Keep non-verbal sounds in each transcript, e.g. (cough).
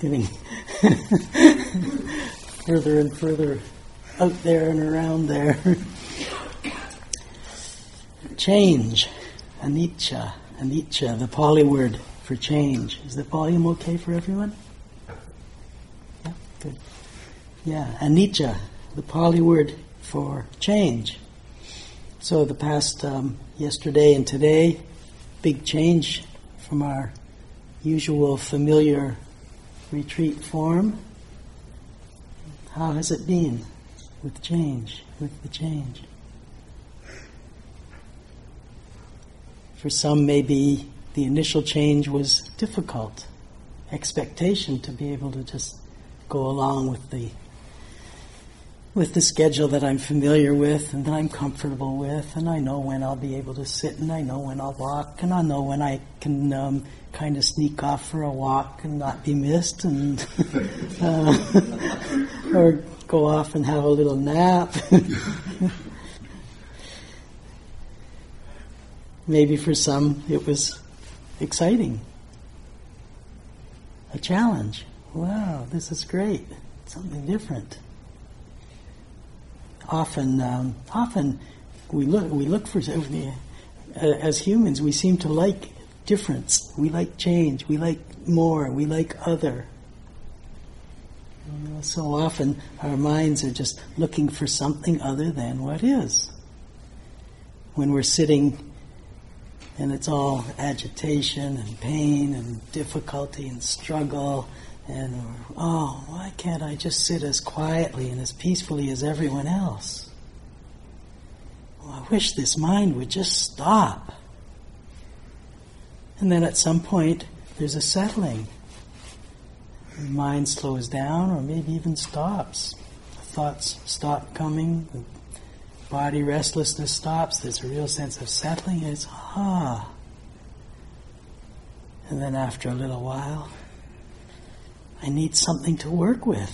getting (laughs) further and further out there and around there. (laughs) change, anicca, anicca, the Pali word for change. Is the volume okay for everyone? Yeah, good. Yeah, anicca, the Pali word for change. So the past um, yesterday and today, big change from our usual familiar retreat form. How has it been with change, with the change? For some, maybe the initial change was difficult. Expectation to be able to just go along with the with the schedule that I'm familiar with and that I'm comfortable with, and I know when I'll be able to sit, and I know when I'll walk, and I know when I can um, kind of sneak off for a walk and not be missed, and (laughs) uh, or go off and have a little nap. (laughs) Maybe for some it was exciting, a challenge. Wow, this is great, something different often, um, often we look, we look for, uh, as humans, we seem to like difference. We like change. We like more. We like other. So often our minds are just looking for something other than what is. When we're sitting and it's all agitation and pain and difficulty and struggle and, oh, why can't I just sit as quietly and as peacefully as everyone else? Well, I wish this mind would just stop. And then at some point, there's a settling. The mind slows down or maybe even stops. The thoughts stop coming. The body restlessness stops. There's a real sense of settling. It's, ah. And then after a little while, I need something to work with.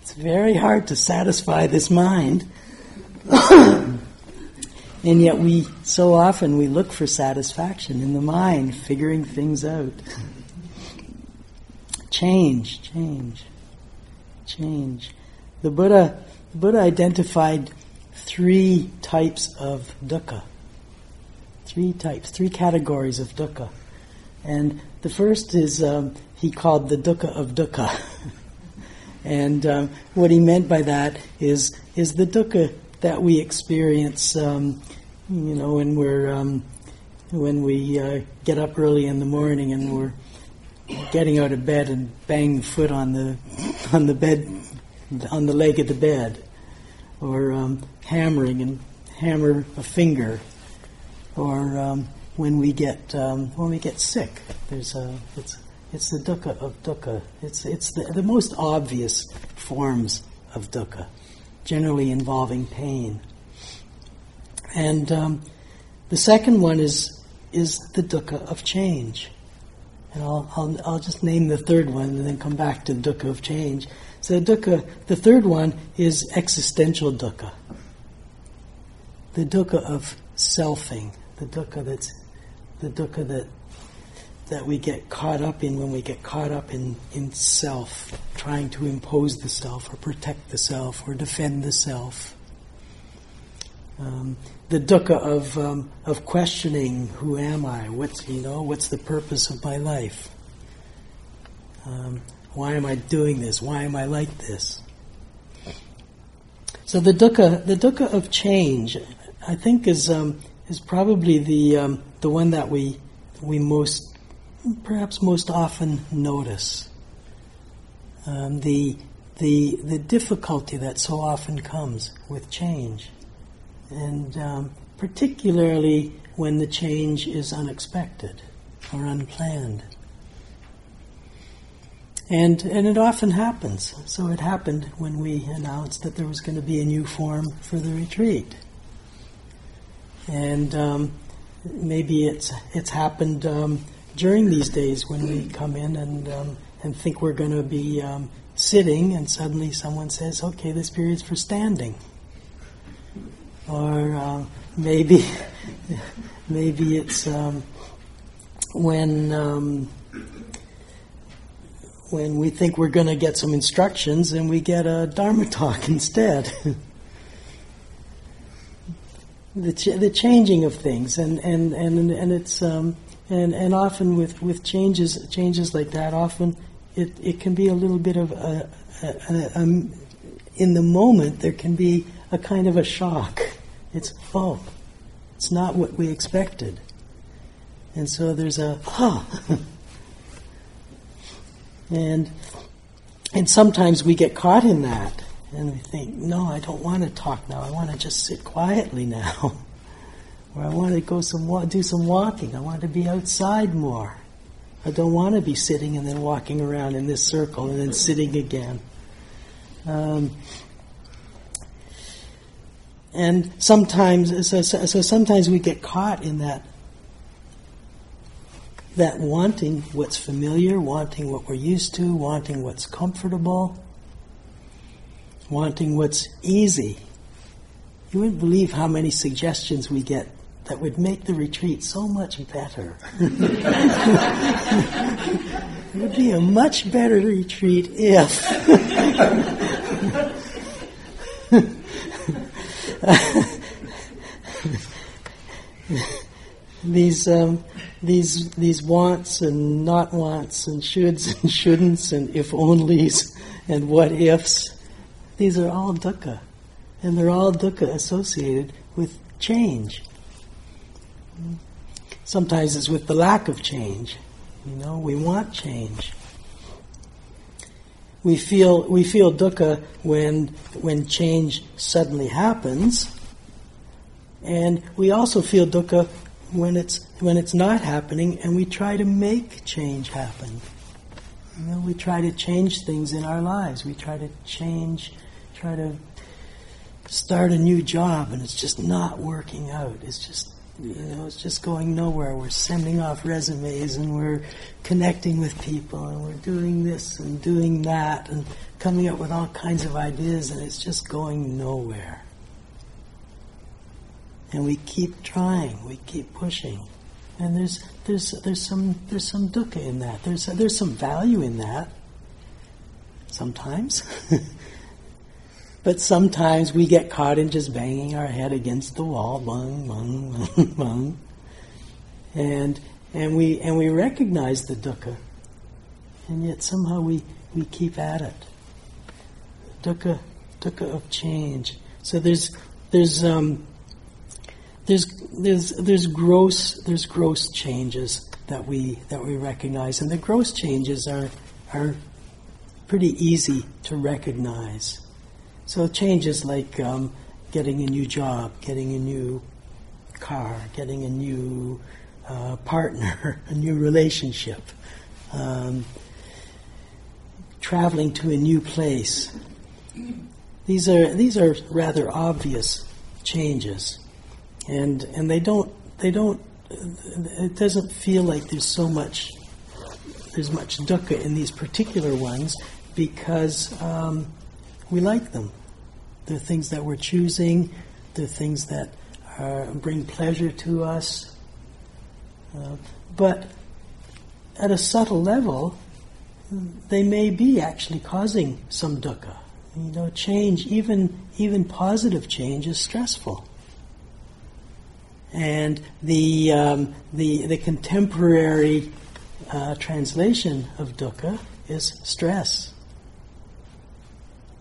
it's very hard to satisfy this mind. and yet we so often we look for satisfaction in the mind, figuring things out. change, change, change. The Buddha the Buddha identified three types of dukkha three types, three categories of dukkha. And the first is um, he called the dukkha of dukkha. (laughs) and um, what he meant by that is is the dukkha that we experience, um, you know, when we're um, when we uh, get up early in the morning and we're getting out of bed and bang the foot on the (laughs) on the bed on the leg of the bed, or um, hammering and hammer a finger or um, when we get um, when we get sick. There's a it's it's the dukkha of dukkha. It's it's the, the most obvious forms of dukkha, generally involving pain. And um, the second one is is the dukkha of change. And I'll, I'll, I'll just name the third one and then come back to dukkha of change. So dukkha, the third one is existential dukkha. The dukkha of selfing, the dukkha that's the dukkha that that we get caught up in when we get caught up in, in self, trying to impose the self or protect the self or defend the self. Um, the dukkha of um, of questioning who am I? What's you know what's the purpose of my life? Um, why am I doing this? Why am I like this? So the dukkha the dukkha of change, I think, is um, is probably the um, the one that we we most perhaps most often notice. Um, the the the difficulty that so often comes with change, and um, particularly when the change is unexpected or unplanned. And, and it often happens. So it happened when we announced that there was going to be a new form for the retreat and um, maybe it's it's happened um, during these days when we come in and um, and think we're going to be um, sitting, and suddenly someone says, "Okay, this period's for standing," or uh, maybe (laughs) maybe it's um, when um, when we think we're going to get some instructions and we get a Dharma talk (laughs) instead. The, ch- the changing of things, and and and and it's um, and and often with with changes changes like that, often it it can be a little bit of a, a, a, a in the moment there can be a kind of a shock. It's oh, it's not what we expected, and so there's a huh. (laughs) and and sometimes we get caught in that and we think, no, I don't want to talk now. I want to just sit quietly now. (laughs) or I want to go some wa- do some walking. I want to be outside more. I don't want to be sitting and then walking around in this circle and then sitting again. Um, and sometimes, so, so sometimes we get caught in that that wanting what's familiar, wanting what we're used to, wanting what's comfortable, wanting what's easy. You wouldn't believe how many suggestions we get that would make the retreat so much better. (laughs) it would be a much better retreat if. (laughs) these um, these these wants and not wants and shoulds and shouldn'ts and if onlys and what ifs these are all dukkha. And they're all dukkha associated with change. Sometimes it's with the lack of change. You know, we want change. We feel we feel dukkha when when change suddenly happens, and we also feel dukkha when it's when it's not happening, and we try to make change happen. You know, we try to change things in our lives. We try to change try to start a new job and it's just not working out. It's just, you know, it's just going nowhere. We're sending off resumes and we're connecting with people and we're doing this and doing that and coming up with all kinds of ideas and it's just going nowhere. And we keep trying, we keep pushing. And there's, there's, there's, some, there's some dukkha in that. There's, there's some value in that. Sometimes. (laughs) But sometimes we get caught in just banging our head against the wall, bung, bung, (laughs) bung, bung. And, and, we, and we recognize the dukkha. And yet somehow we, we keep at it. Dukkha, dukkha of change. So there's, there's, um, there's, there's, there's gross, there's gross changes that we, that we recognize. And the gross changes are, are pretty easy to recognize. So changes like um, getting a new job, getting a new car, getting a new uh, partner, (laughs) a new relationship, um, traveling to a new place. These are these are rather obvious changes, and and they don't they don't it doesn't feel like there's so much there's much dukkha in these particular ones because um, we like them. They're things that we're choosing. They're things that are, bring pleasure to us. Uh, but at a subtle level, they may be actually causing some dukkha. You know, change, even even positive change, is stressful. And the um, the the contemporary uh, translation of dukkha is stress.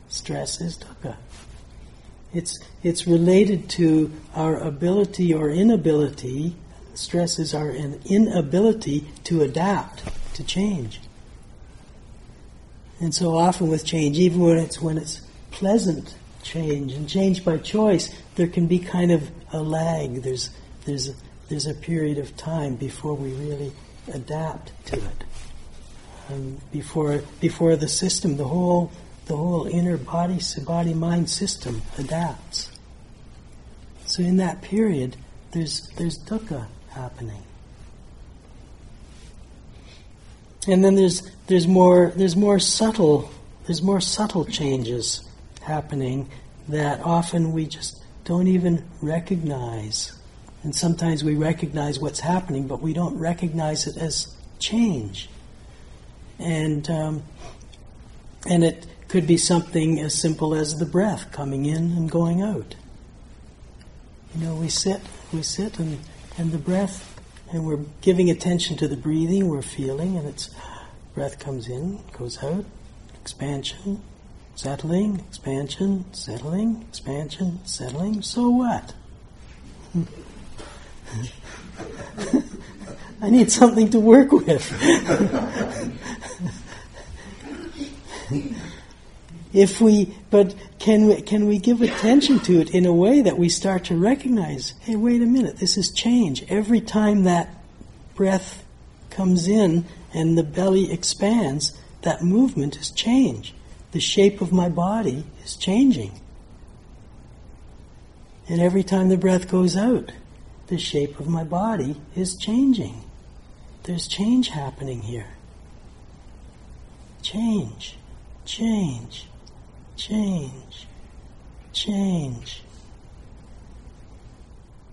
Stress is dukkha. It's, it's related to our ability or inability, stress is our inability to adapt, to change. And so often with change, even when it's, when it's pleasant change and change by choice, there can be kind of a lag. There's, there's, a, there's a period of time before we really adapt to it. Um, before, before the system, the whole the whole inner body, body mind system adapts. So in that period, there's there's dukkha happening. And then there's there's more there's more subtle there's more subtle changes happening that often we just don't even recognize. And sometimes we recognize what's happening, but we don't recognize it as change. And um, and it could be something as simple as the breath coming in and going out. You know, we sit, we sit, and and the breath, and we're giving attention to the breathing. We're feeling, and it's breath comes in, goes out, expansion, settling, expansion, settling, expansion, settling. So what? (laughs) I need something to work with. (laughs) if we, but can we, can we give attention to it in a way that we start to recognize, hey, wait a minute, this is change. Every time that breath comes in and the belly expands, that movement is change. The shape of my body is changing. And every time the breath goes out, the shape of my body is changing. There's change happening here. Change, change, change, change.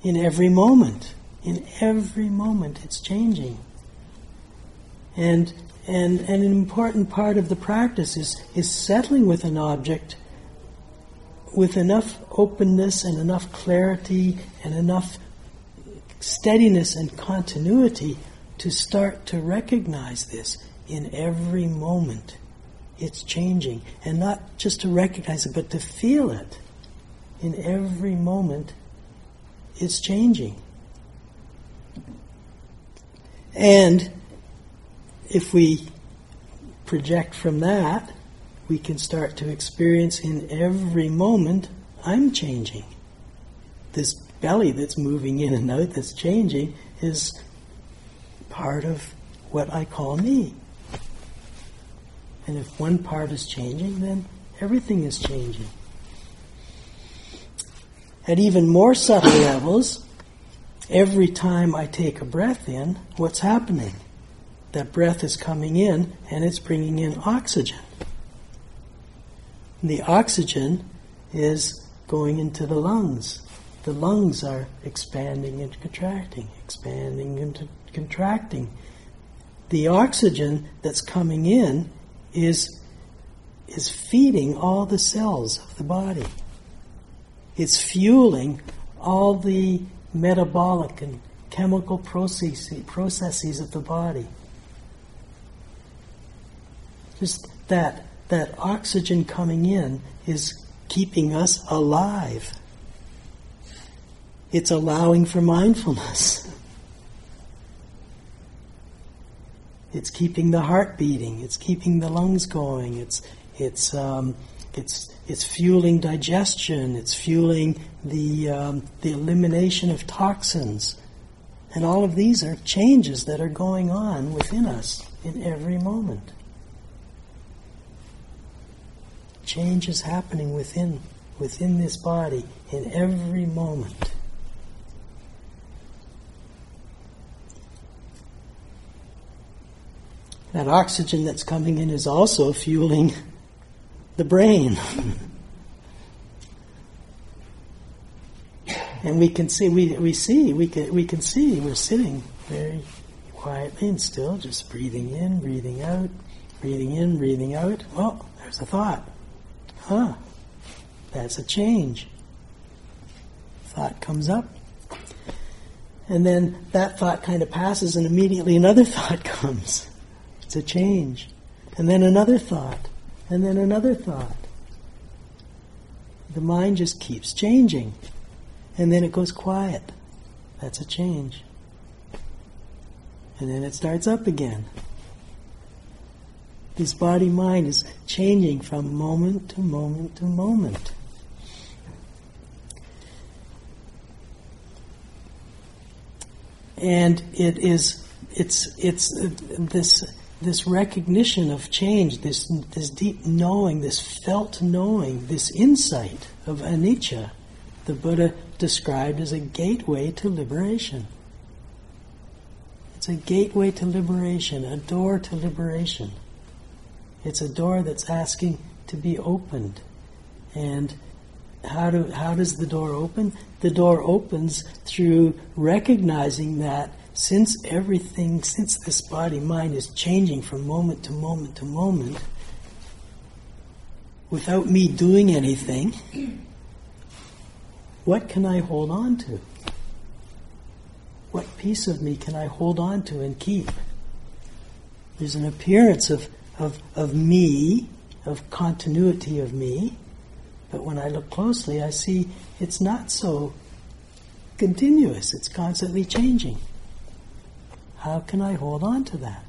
In every moment, in every moment, it's changing. And, and, and an important part of the practice is, is settling with an object with enough openness and enough clarity and enough steadiness and continuity to start to recognize this in every moment. It's changing. And not just to recognize it, but to feel it. In every moment, it's changing. And if we project from that, we can start to experience in every moment, I'm changing. This belly that's moving in and out, that's changing, is part of what I call me. And if one part is changing, then everything is changing. At even more subtle (coughs) levels, every time I take a breath in, what's happening? That breath is coming in and it's bringing in oxygen. And the oxygen is going into the lungs. The lungs are expanding and contracting, expanding and contracting. The oxygen that's coming in is, is feeding all the cells of the body. It's fueling all the metabolic and chemical processes, processes of the body. Just that, that oxygen coming in is keeping us alive. It's allowing for mindfulness. (laughs) It's keeping the heart beating. It's keeping the lungs going. It's it's um, it's it's fueling digestion. It's fueling the um, the elimination of toxins, and all of these are changes that are going on within us in every moment. Change is happening within within this body in every moment. That oxygen that's coming in is also fueling the brain. and we can see, we, we see, we can, we can see, we're sitting very quietly and still, just breathing in, breathing out, breathing in, breathing out. Well, there's a thought. Huh, that's a change. Thought comes up. And then that thought kind of passes, and immediately another (laughs) thought comes. It's a change. And then another thought. And then another thought. The mind just keeps changing. And then it goes quiet. That's a change. And then it starts up again. This body mind is changing from moment to moment to moment. And it is, it's, it's uh, this this recognition of change, this, this deep knowing, this felt knowing, this insight of anicca, the Buddha described as a gateway to liberation. It's a gateway to liberation, a door to liberation. It's a door that's asking to be opened. And how do how does the door open? The door opens through recognizing that since everything, since this body mind is changing from moment to moment to moment, without me doing anything, (clears throat) what can I hold on to? What piece of me can I hold on to and keep? There's an appearance of, of, of me, of continuity of me, but when I look closely, I see it's not so continuous, it's constantly changing. How can I hold on to that?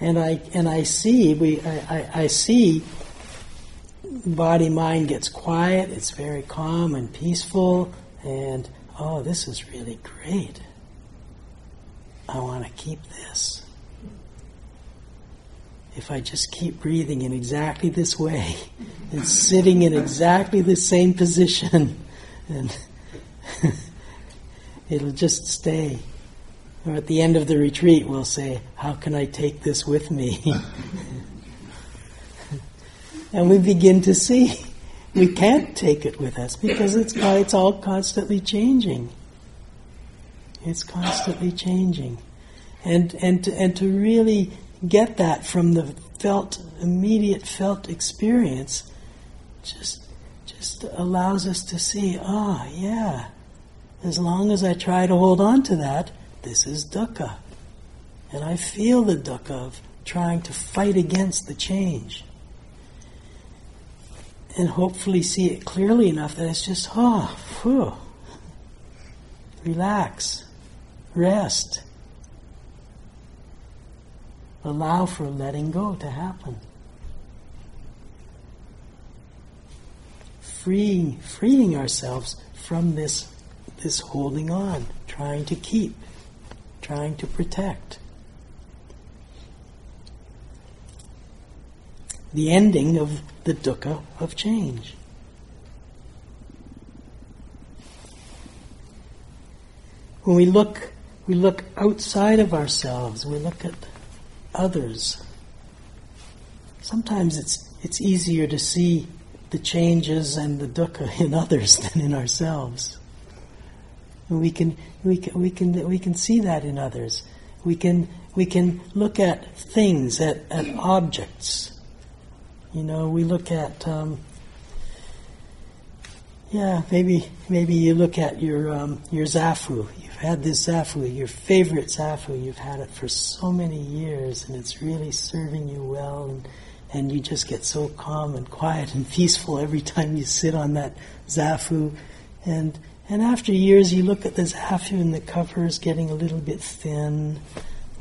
And I and I see we I, I, I see body mind gets quiet, it's very calm and peaceful, and oh, this is really great. I want to keep this. If I just keep breathing in exactly this way (laughs) and sitting in exactly the same position, (laughs) and (laughs) it'll just stay. Or at the end of the retreat, we'll say, How can I take this with me? (laughs) and we begin to see we can't take it with us because it's, it's all constantly changing. It's constantly changing. And, and, to, and to really get that from the felt, immediate felt experience just, just allows us to see, ah, oh, yeah, as long as I try to hold on to that, this is dukkha. And I feel the dukkha of trying to fight against the change. And hopefully see it clearly enough that it's just, oh, whew. Relax. Rest. Allow for letting go to happen. Freeing, freeing ourselves from this this holding on, trying to keep, trying to protect. The ending of the dukkha of change. When we look, we look outside of ourselves, we look at others. Sometimes it's, it's easier to see the changes and the dukkha in others (laughs) than in ourselves. We can, we can, we can, we can see that in others. We can, we can look at things, at, at objects. You know, we look at, um, yeah, maybe, maybe you look at your, um, your zafu. You've had this zafu, your favorite zafu. You've had it for so many years, and it's really serving you well, and, and you just get so calm and quiet and peaceful every time you sit on that zafu. And and after years, you look at the zafu and the cover is getting a little bit thin,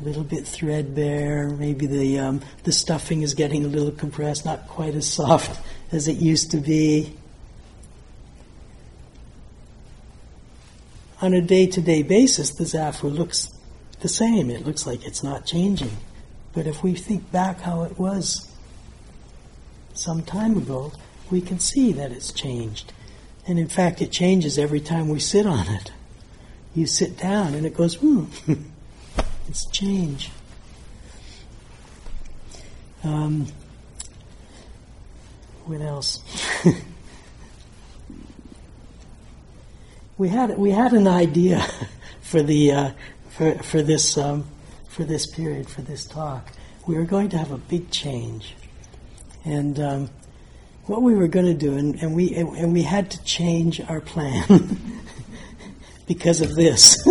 a little bit threadbare. Maybe the um, the stuffing is getting a little compressed, not quite as soft (laughs) as it used to be. On a day-to-day basis, the zafu looks the same. It looks like it's not changing. But if we think back how it was some time ago, we can see that it's changed. And in fact, it changes every time we sit on it. You sit down and it goes, hmm, (laughs) it's change. Um, what else? (laughs) we had we had an idea (laughs) for the uh, for for this um, for this period for this talk. We were going to have a big change, and um, what we were going to do, and, and we and we had to change our plan (laughs) because of this. (laughs)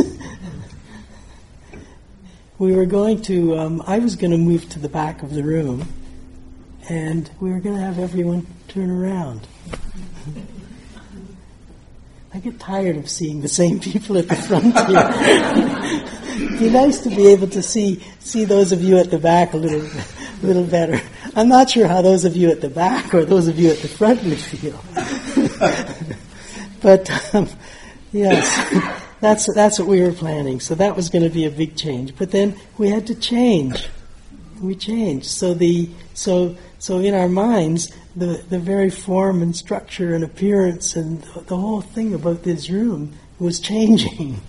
we were going to. Um, I was going to move to the back of the room, and we were going to have everyone turn around. (laughs) I get tired of seeing the same people at the front here. It'd be nice to be able to see see those of you at the back a little little better. I'm not sure how those of you at the back or those of you at the front would feel. but um, yes, that's that's what we were planning. So that was going to be a big change. But then we had to change. We changed. So the so so in our minds, the the very form and structure and appearance and the, the whole thing about this room was changing.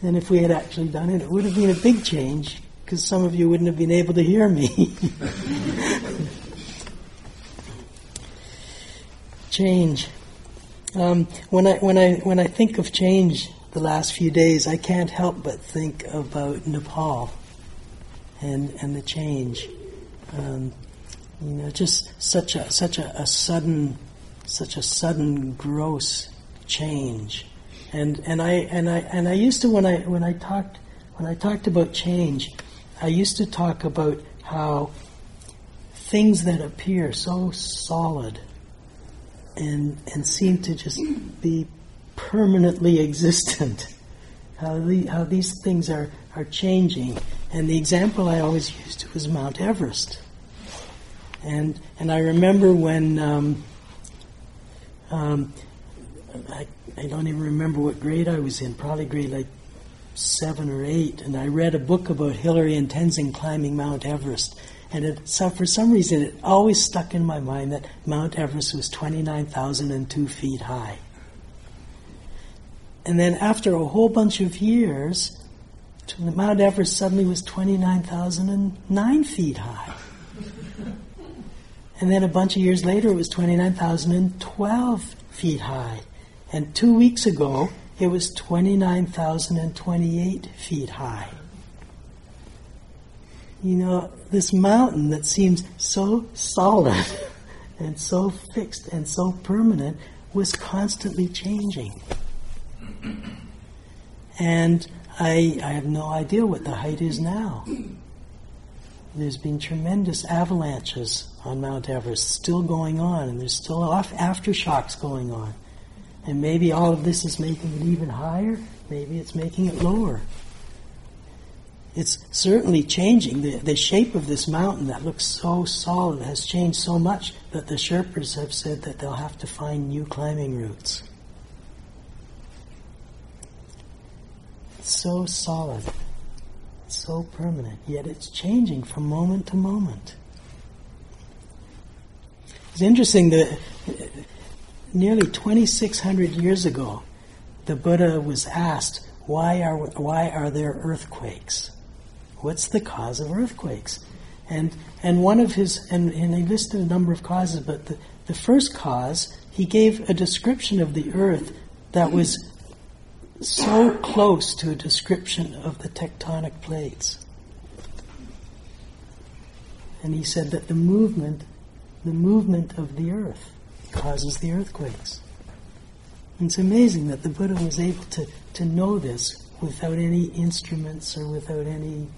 And if we had actually done it, it would have been a big change because some of you wouldn't have been able to hear me. Change. Um, when I when I when I think of change the last few days, I can't help but think about Nepal and and the change. Um, you know, just such a such a, a sudden such a sudden gross change. And and I and I and I used to when I when I talked when I talked about change, I used to talk about how things that appear so solid and and seem to just be permanently (laughs) existent. How, the, how these things are, are changing. And the example I always used was Mount Everest. And and I remember when um, um, I, I don't even remember what grade I was in, probably grade like seven or eight, and I read a book about Hillary and Tenzing climbing Mount Everest. And it, so for some reason, it always stuck in my mind that Mount Everest was 29,002 feet high. And then after a whole bunch of years, Mount Everest suddenly was 29,009 feet high. and then a bunch of years later, it was 29,012 feet high. And two weeks ago, it was 29,028 feet high you know, this mountain that seems so solid (laughs) and so fixed and so permanent was constantly changing. And I, I have no idea what the height is now. There's been tremendous avalanches on Mount Everest still going on, and there's still off aftershocks going on. And maybe all of this is making it even higher, maybe it's making it lower it's certainly changing. The, the shape of this mountain that looks so solid has changed so much that the Sherpas have said that they'll have to find new climbing routes. So solid, so permanent, yet it's changing from moment to moment. It's interesting that nearly 2,600 years ago, the Buddha was asked, why are, why are there earthquakes? What's the cause of earthquakes? And and one of his and, and he listed a number of causes, but the, the first cause he gave a description of the earth that was so close to a description of the tectonic plates. And he said that the movement, the movement of the earth causes the earthquakes. And it's amazing that the Buddha was able to, to know this without any instruments or without any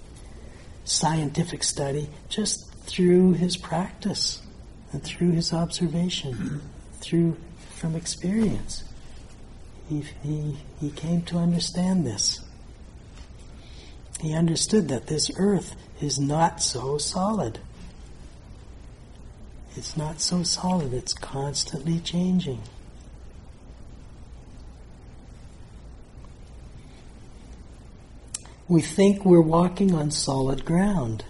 scientific study just through his practice and through his observation, through from experience. He, he, he came to understand this. He understood that this earth is not so solid. It's not so solid, it's constantly changing. we think we're walking on solid ground.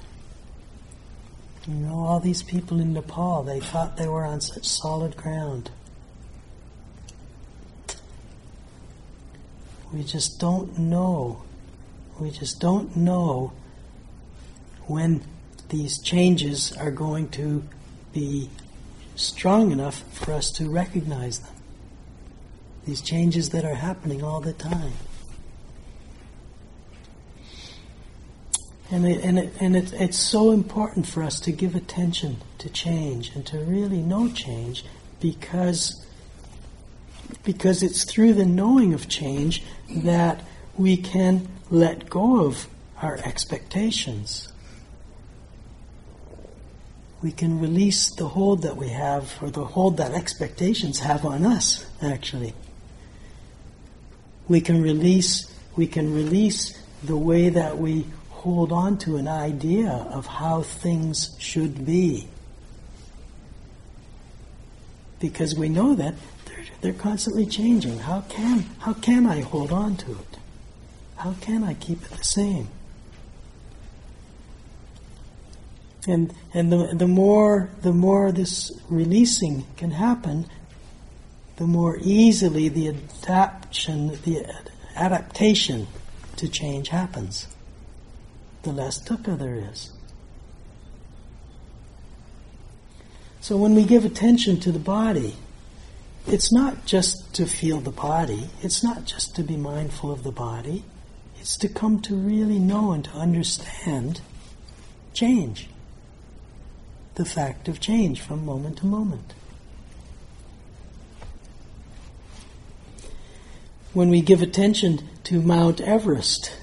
You know, all these people in Nepal, they thought they were on such solid ground. We just don't know. We just don't know when these changes are going to be strong enough for us to recognize them. These changes that are happening all the time. And, it, and, it, and it, it's so important for us to give attention to change and to really know change because, because it's through the knowing of change that we can let go of our expectations. We can release the hold that we have, or the hold that expectations have on us, actually. We can release, we can release the way that we hold on to an idea of how things should be. Because we know that they're, they're constantly changing. How can, how can I hold on to it? How can I keep it the same? And, and the, the more the more this releasing can happen, the more easily the adaptation the adaptation to change happens the less dukkha there is. So when we give attention to the body, it's not just to feel the body, it's not just to be mindful of the body, it's to come to really know and to understand change. The fact of change from moment to moment. When we give attention to Mount Everest,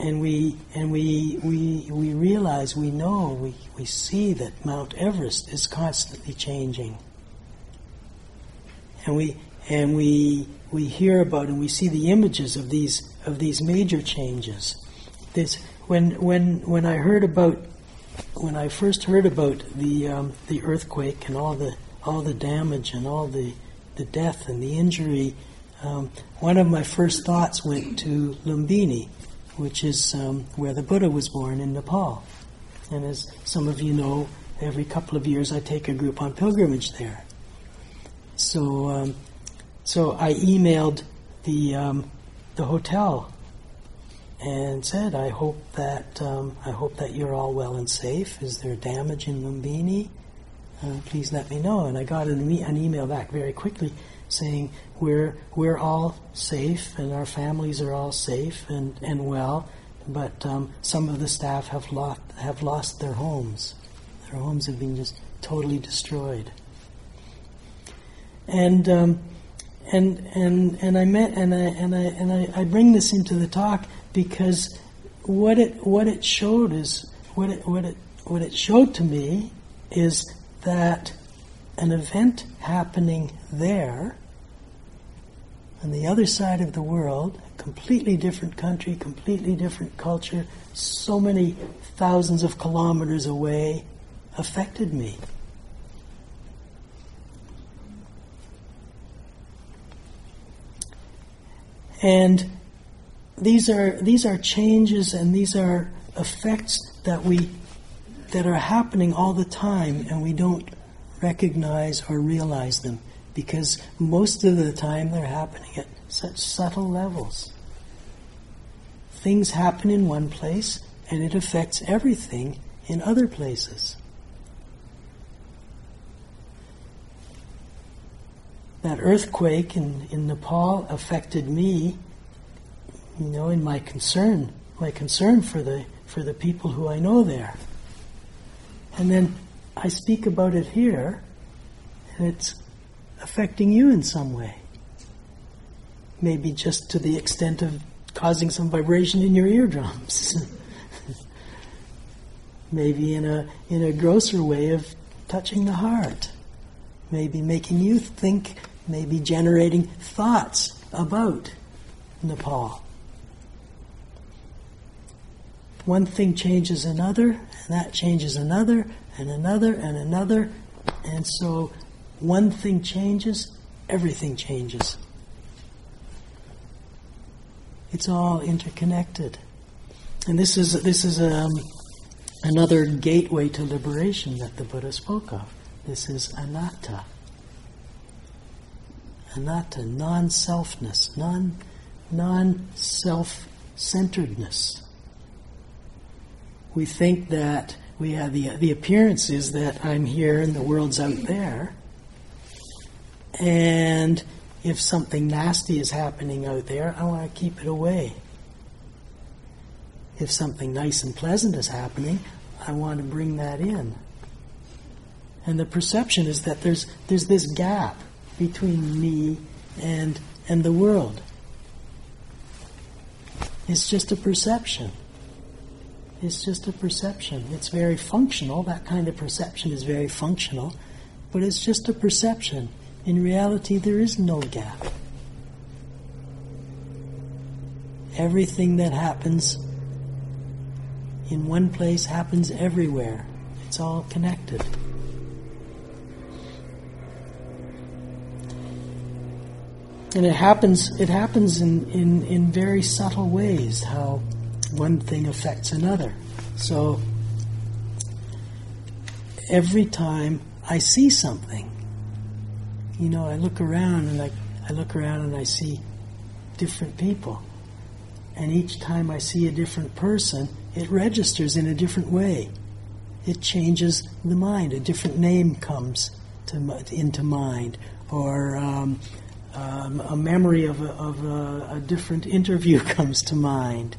and we and we we we realize we know we, we see that Mount Everest is constantly changing and we and we we hear about and we see the images of these of these major changes. This when when when I heard about when I first heard about the um, the earthquake and all the all the damage and all the the death and the injury, um, one of my first thoughts went to Lumbini, which is um, where the Buddha was born in Nepal. And as some of you know, every couple of years I take a group on pilgrimage there. So, um, so I emailed the um, the hotel and said, "I hope that um, I hope that you're all well and safe. Is there damage in Lumbini? Uh, please let me know." And I got an, e- an email back very quickly saying, "We're we're all safe and our families are all safe and, and well, but um, some of the staff have lost have lost their homes. Their homes have been just totally destroyed." And um, and and and I met and I and I and I, I bring this into the talk because what it what it showed is what it what it what it showed to me is that an event happening there on the other side of the world, completely different country, completely different culture, so many thousands of kilometers away, affected me. And these are these are changes and these are effects that we that are happening all the time and we don't recognize or realize them because most of the time they're happening at such subtle levels. Things happen in one place and it affects everything in other places. that earthquake in, in Nepal affected me, you know, in my concern, my concern for the for the people who I know there. And then I speak about it here, and it's affecting you in some way. Maybe just to the extent of causing some vibration in your eardrums. (laughs) Maybe in a in a grosser way of touching the heart. Maybe making you think maybe generating thoughts about Nepal. One thing changes another, and that changes another, and another, and another, and so one thing changes, everything changes. It's all interconnected. And this is, this is um, another gateway to liberation that the Buddha spoke of. This is anatta anatta, non-selfness, non, non-self-centeredness. We think that we have the, the appearance is that I'm here and the world's out there. And if something nasty is happening out there, I want to keep it away. If something nice and pleasant is happening, I want to bring that in. And the perception is that there's, there's this gap between me and, and the world. It's just a perception. It's just a perception. It's very functional. That kind of perception is very functional, but it's just a perception. In reality, there is no gap. Everything that happens in one place happens everywhere. It's all connected. And it happens, it happens in, in, in very subtle ways how one thing affects another. So every time I see something, you know, I look around and I, I look around and I see different people. And each time I see a different person, it registers in a different way. It changes the mind. A different name comes to, into mind, or um, um, a memory of, a, of a, a, different interview (laughs) comes to mind,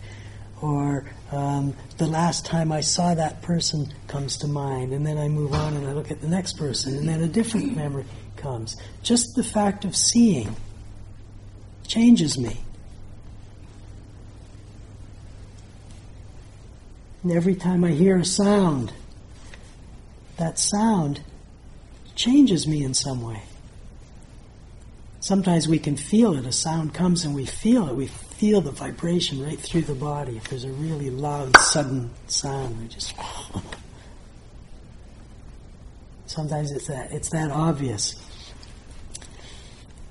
or um, the last time I saw that person comes to mind, and then I move on and I look at the next person, and then a different memory comes. Just the fact of seeing changes me. And every time I hear a sound, that sound changes me in some way. Sometimes we can feel it. A sound comes and we feel it. We feel the vibration right through the body. If there's a really loud, sudden sound, we just. (laughs) Sometimes it's that it's that obvious.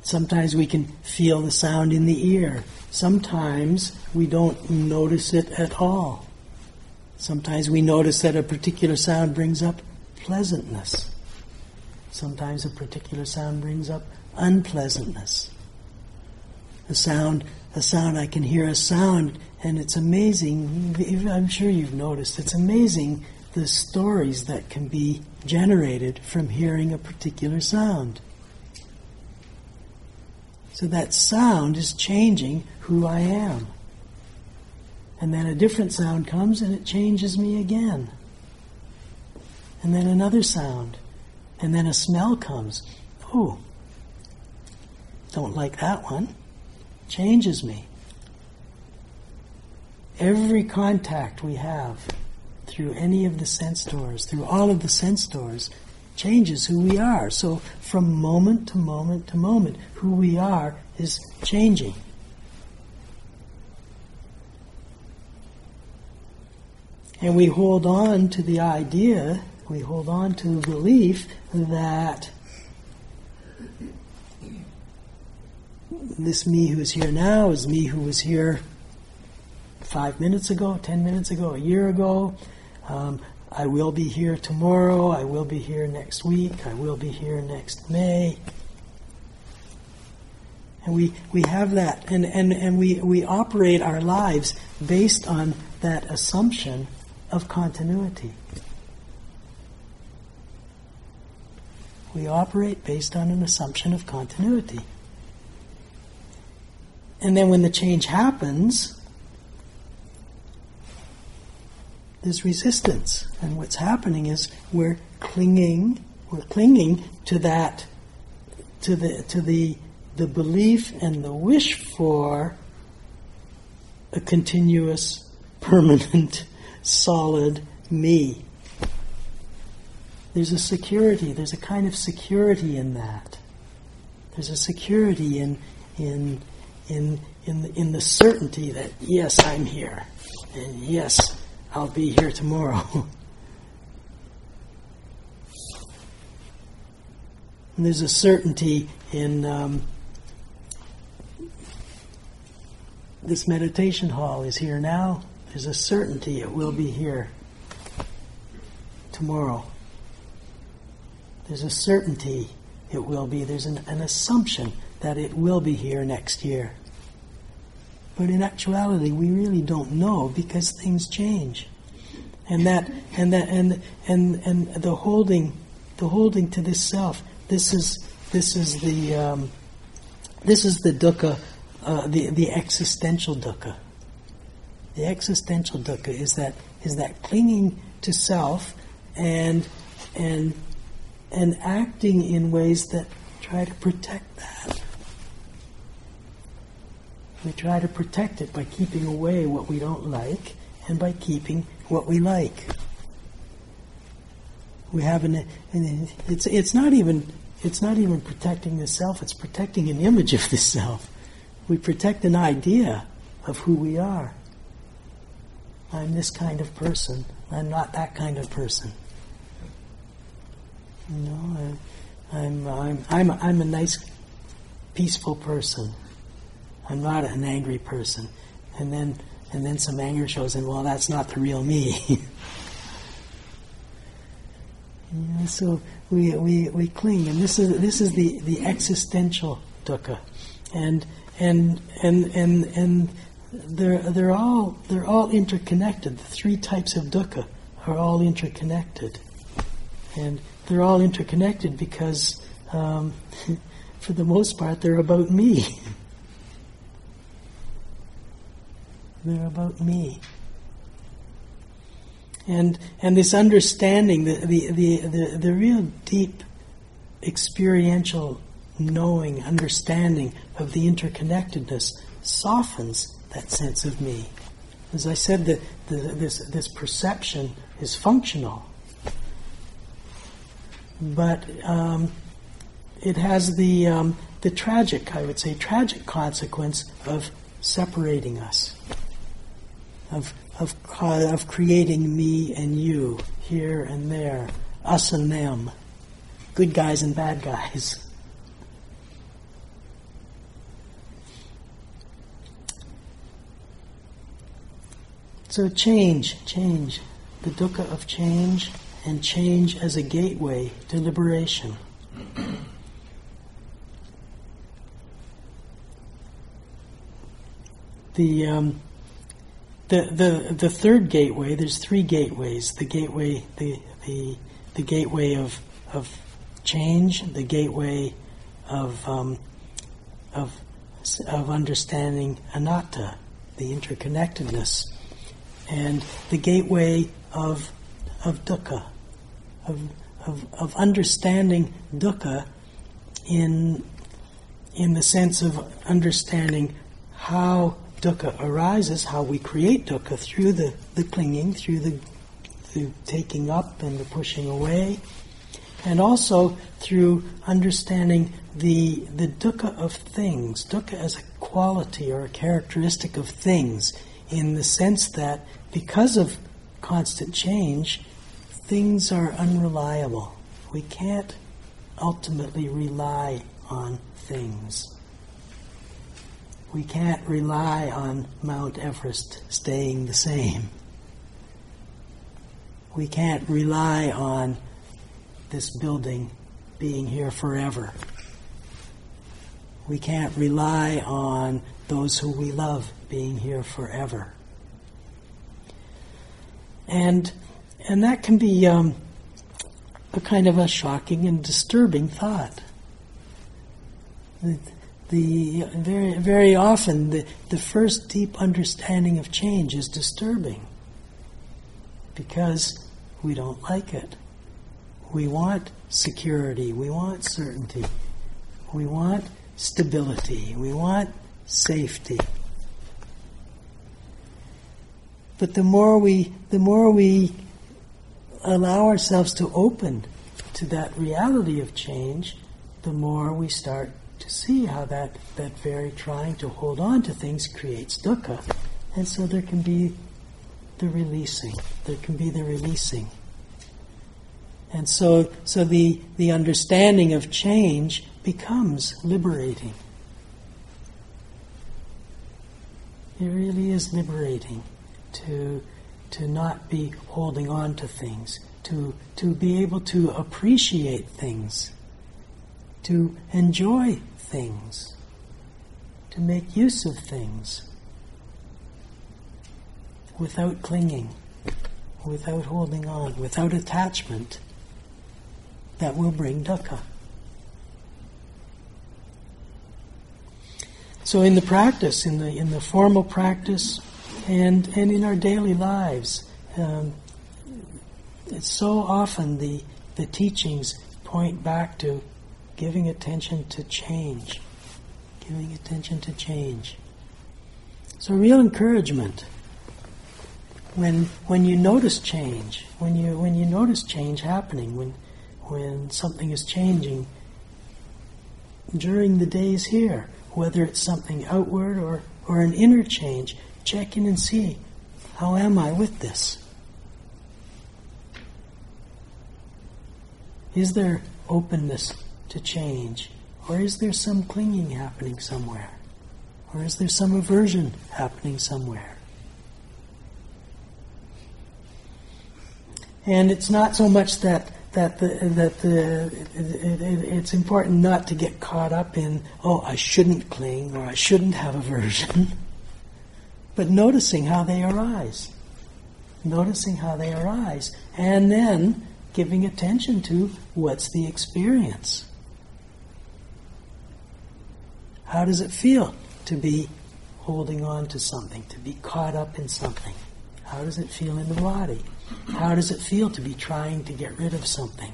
Sometimes we can feel the sound in the ear. Sometimes we don't notice it at all. Sometimes we notice that a particular sound brings up pleasantness. Sometimes a particular sound brings up unpleasantness. A sound, a sound, I can hear a sound, and it's amazing. I'm sure you've noticed, it's amazing the stories that can be generated from hearing a particular sound. So that sound is changing who I am. And then a different sound comes and it changes me again. And then another sound. And then a smell comes. Oh, don't like that one. Changes me. Every contact we have through any of the sense doors, through all of the sense doors, changes who we are. So from moment to moment to moment, who we are is changing. And we hold on to the idea, we hold on to the belief that this me who is here now is me who was here five minutes ago, ten minutes ago, a year ago. Um, I will be here tomorrow. I will be here next week. I will be here next May. And we, we have that, and, and, and we, we operate our lives based on that assumption of continuity. We operate based on an assumption of continuity. And then when the change happens, there's resistance. And what's happening is we're clinging, we're clinging to that, to the, to the, the belief and the wish for a continuous, permanent, (laughs) solid me. There's a security, there's a kind of security in that. There's a security in, in in, in, the, in the certainty that, yes, I'm here, and yes, I'll be here tomorrow. (laughs) and there's a certainty in um, this meditation hall is here now. There's a certainty it will be here tomorrow. There's a certainty it will be. There's an, an assumption that it will be here next year. But in actuality, we really don't know because things change. And that, and that, and, and, and the holding, the holding to this self, this is, this is the, um, this is the dukkha, uh, the, the existential dukkha. The existential dukkha is that, is that clinging to self and, and, and acting in ways that try to protect that. We try to protect it by keeping away what we don't like and by keeping what we like. We have an, an it's it's not even it's not even protecting the self, it's protecting an image of the self. We protect an idea of who we are. I'm this kind of person. I'm not that kind of person. You know, I, I'm, I'm, I'm, I'm a nice, peaceful person. I'm not an angry person. And then and then some anger shows in, well, that's not the real me. (laughs) so we, we, we cling, and this is this is the, the existential dukkha, and and and and and they're they're all they're all interconnected. The three types of dukkha are all interconnected, and they're all interconnected because, um, (laughs) for the most part, they're about me. (laughs) they're about me. And and this understanding, the the the, the, the real deep experiential knowing, understanding of the interconnectedness softens that sense of me. As I said, the, the, this, this perception is functional. But um, it has the, um, the tragic, I would say, tragic consequence of separating us, of, of, of creating me and you, here and there, us and them, good guys and bad guys. So change, change, the dukkha of change, and change as a gateway to liberation. the, um, the the the third gateway. There's three gateways. The gateway, the the the gateway of of change, the gateway of um, of of understanding anatta, the interconnectedness and the gateway of, of dukkha, of, of, of understanding dukkha in, in the sense of understanding how dukkha arises, how we create dukkha through the, the clinging, through the, the taking up and the pushing away, and also through understanding the, the dukkha of things, dukkha as a quality or a characteristic of things, in the sense that because of constant change, things are unreliable. We can't ultimately rely on things. We can't rely on Mount Everest staying the same. We can't rely on this building being here forever. We can't rely on those who we love being here forever and and that can be um, a kind of a shocking and disturbing thought. The, very very often the, the first deep understanding of change is disturbing because we don't like it. We want security, we want certainty, we want stability, we want safety. But the more we, the more we allow ourselves to open to that reality of change, the more we start to see how that, that very trying to hold on to things creates dukkha. And so there can be the releasing. There can be the releasing. And so, so the, the understanding of change becomes liberating. It really is liberating to to not be holding on to things, to to be able to appreciate things, to enjoy things, to make use of things without clinging, without holding on, without attachment that will bring dukkha. So in the practice, in the in the formal practice, and and in our daily lives. Um, it's so often the the teachings point back to giving attention to change, giving attention to change. So real encouragement when when you notice change, when you when you notice change happening, when when something is changing during the days here, whether it's something outward or, or an inner change, check in and see how am I with this? Is there openness to change? Or is there some clinging happening somewhere? Or is there some aversion happening somewhere? And it's not so much that that the, that the, it, it, it's important not to get caught up in oh I shouldn't cling or I shouldn't have aversion. (laughs) but noticing how they arise. Noticing how they arise. And then giving attention to what's the experience. How does it feel to be holding on to something, to be caught up in something? How does it feel in the body? How does it feel to be trying to get rid of something?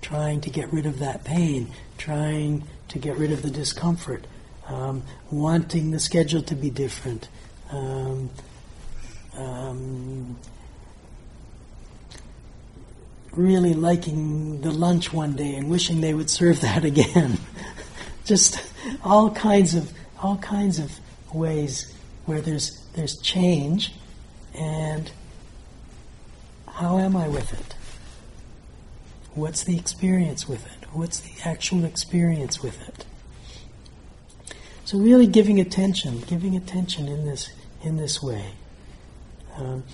Trying to get rid of that pain, trying to get rid of the discomfort, um, wanting the schedule to be different, um, um, really liking the lunch one day and wishing they would serve (laughs) that again. Just all kinds of all kinds of ways where there's there's change and how am I with it? What's the experience with it? What's the actual experience with it? So really giving attention, giving attention in this in this way. Um,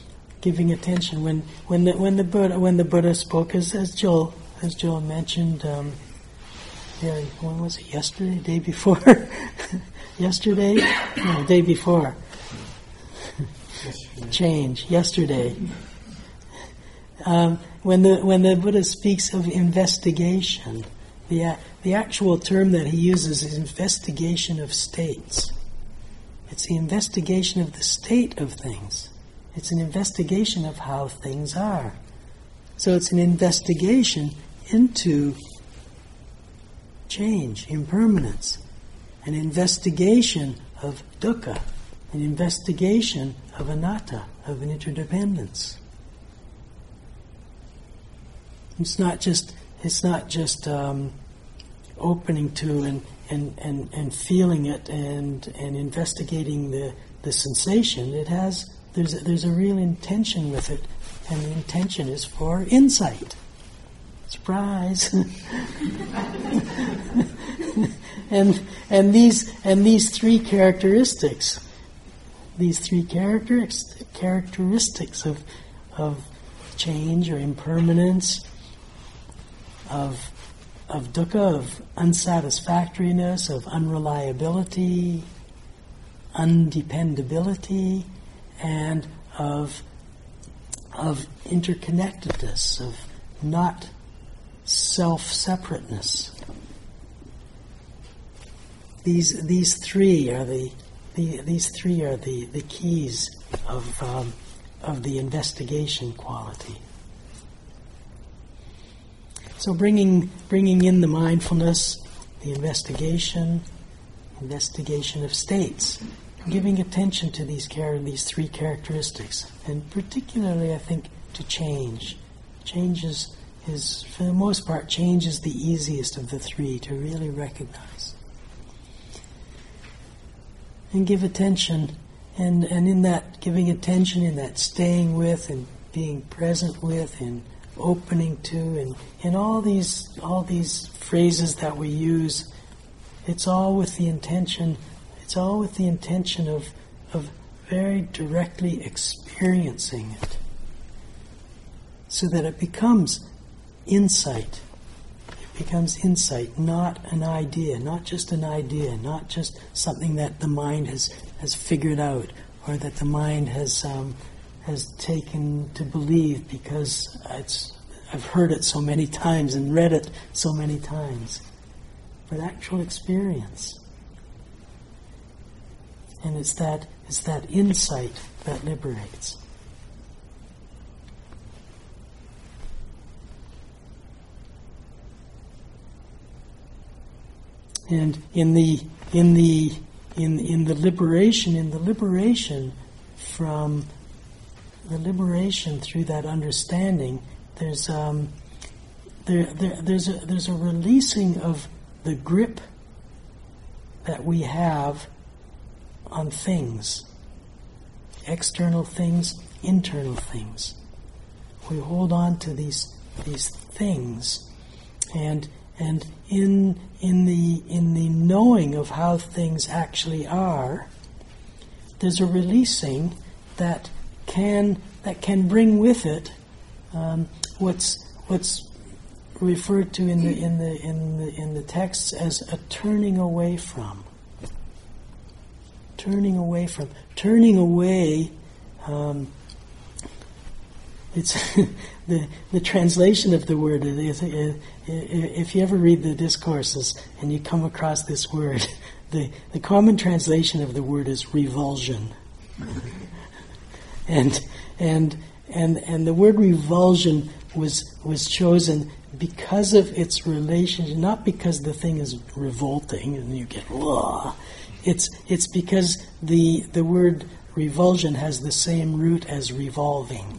giving attention when when the when the Buddha when the Buddha spoke as as Joel as Joel mentioned um, when was it yesterday? Day before? (laughs) Yesterday? No day before. Change yesterday. Um, when the when the Buddha speaks of investigation the the actual term that he uses is investigation of states. It's the investigation of the state of things. It's an investigation of how things are. So it's an investigation into change, impermanence, an investigation of dukkha, an investigation of anatta, of an interdependence. It's not just it's not just um, opening to and, and, and, and feeling it and and investigating the, the sensation. It has there's a, there's a real intention with it, and the intention is for insight. Surprise! (laughs) (laughs) and and these and these three characteristics, these three characteristics characteristics of of change or impermanence, of of dukkha, of unsatisfactoriness, of unreliability, undependability, and of of interconnectedness, of not self-separateness. These these three are the, the these three are the, the keys of um, of the investigation quality. So bringing bringing in the mindfulness, the investigation, investigation of states, giving attention to these char- these three characteristics, and particularly, I think, to change. Change is, is, for the most part, change is the easiest of the three to really recognize. And give attention, and, and in that giving attention, in that staying with, and being present with, and opening to, and in all these all these phrases that we use, it's all with the intention it's all with the intention of, of very directly experiencing it so that it becomes insight. Becomes insight, not an idea, not just an idea, not just something that the mind has, has figured out or that the mind has, um, has taken to believe because it's, I've heard it so many times and read it so many times. But actual experience. And it's that, it's that insight that liberates. And in the in the in in the liberation, in the liberation from the liberation through that understanding, there's um, there, there there's a there's a releasing of the grip that we have on things external things, internal things. We hold on to these these things, and and in in the in the knowing of how things actually are, there's a releasing that can that can bring with it um, what's what's referred to in the in the in the in the texts as a turning away from. Turning away from, turning away um, it's (laughs) the the translation of the word if you ever read the discourses and you come across this word, (laughs) the the common translation of the word is revulsion, (laughs) and and and and the word revulsion was was chosen because of its relationship, not because the thing is revolting and you get Whoa. It's it's because the the word revulsion has the same root as revolving.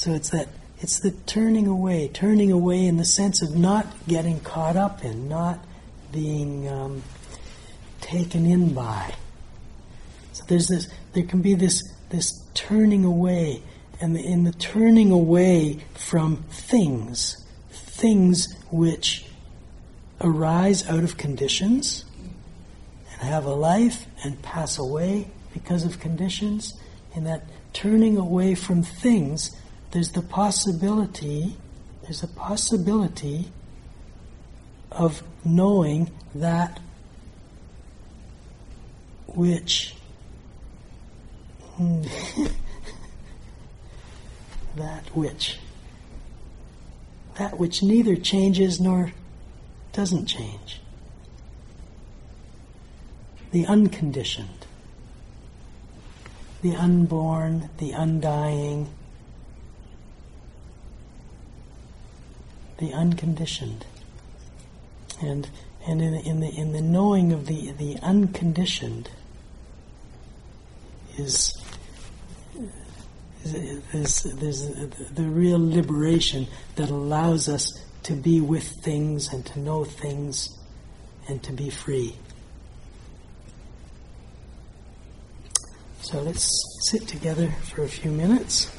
So it's that it's the turning away, turning away in the sense of not getting caught up in, not being um, taken in by. So there's this, there can be this this turning away, and in the turning away from things, things which arise out of conditions and have a life and pass away because of conditions, in that turning away from things there's the possibility, there's a possibility of knowing that which (laughs) that which that which neither changes nor doesn't change. The unconditioned the unborn the undying the unconditioned. And and in, in the in the knowing of the the unconditioned is there's, there's the real liberation that allows us to be with things and to know things and to be free. So let's sit together for a few minutes.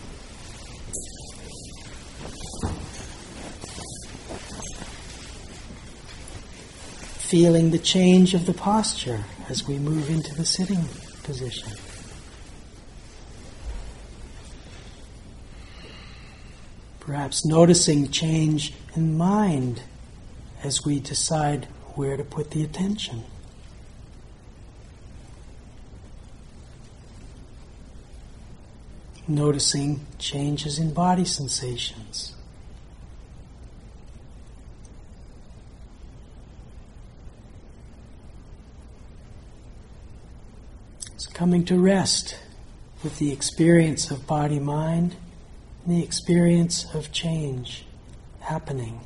Feeling the change of the posture as we move into the sitting position. Perhaps noticing change in mind as we decide where to put the attention. Noticing changes in body sensations. coming to rest with the experience of body mind and the experience of change happening.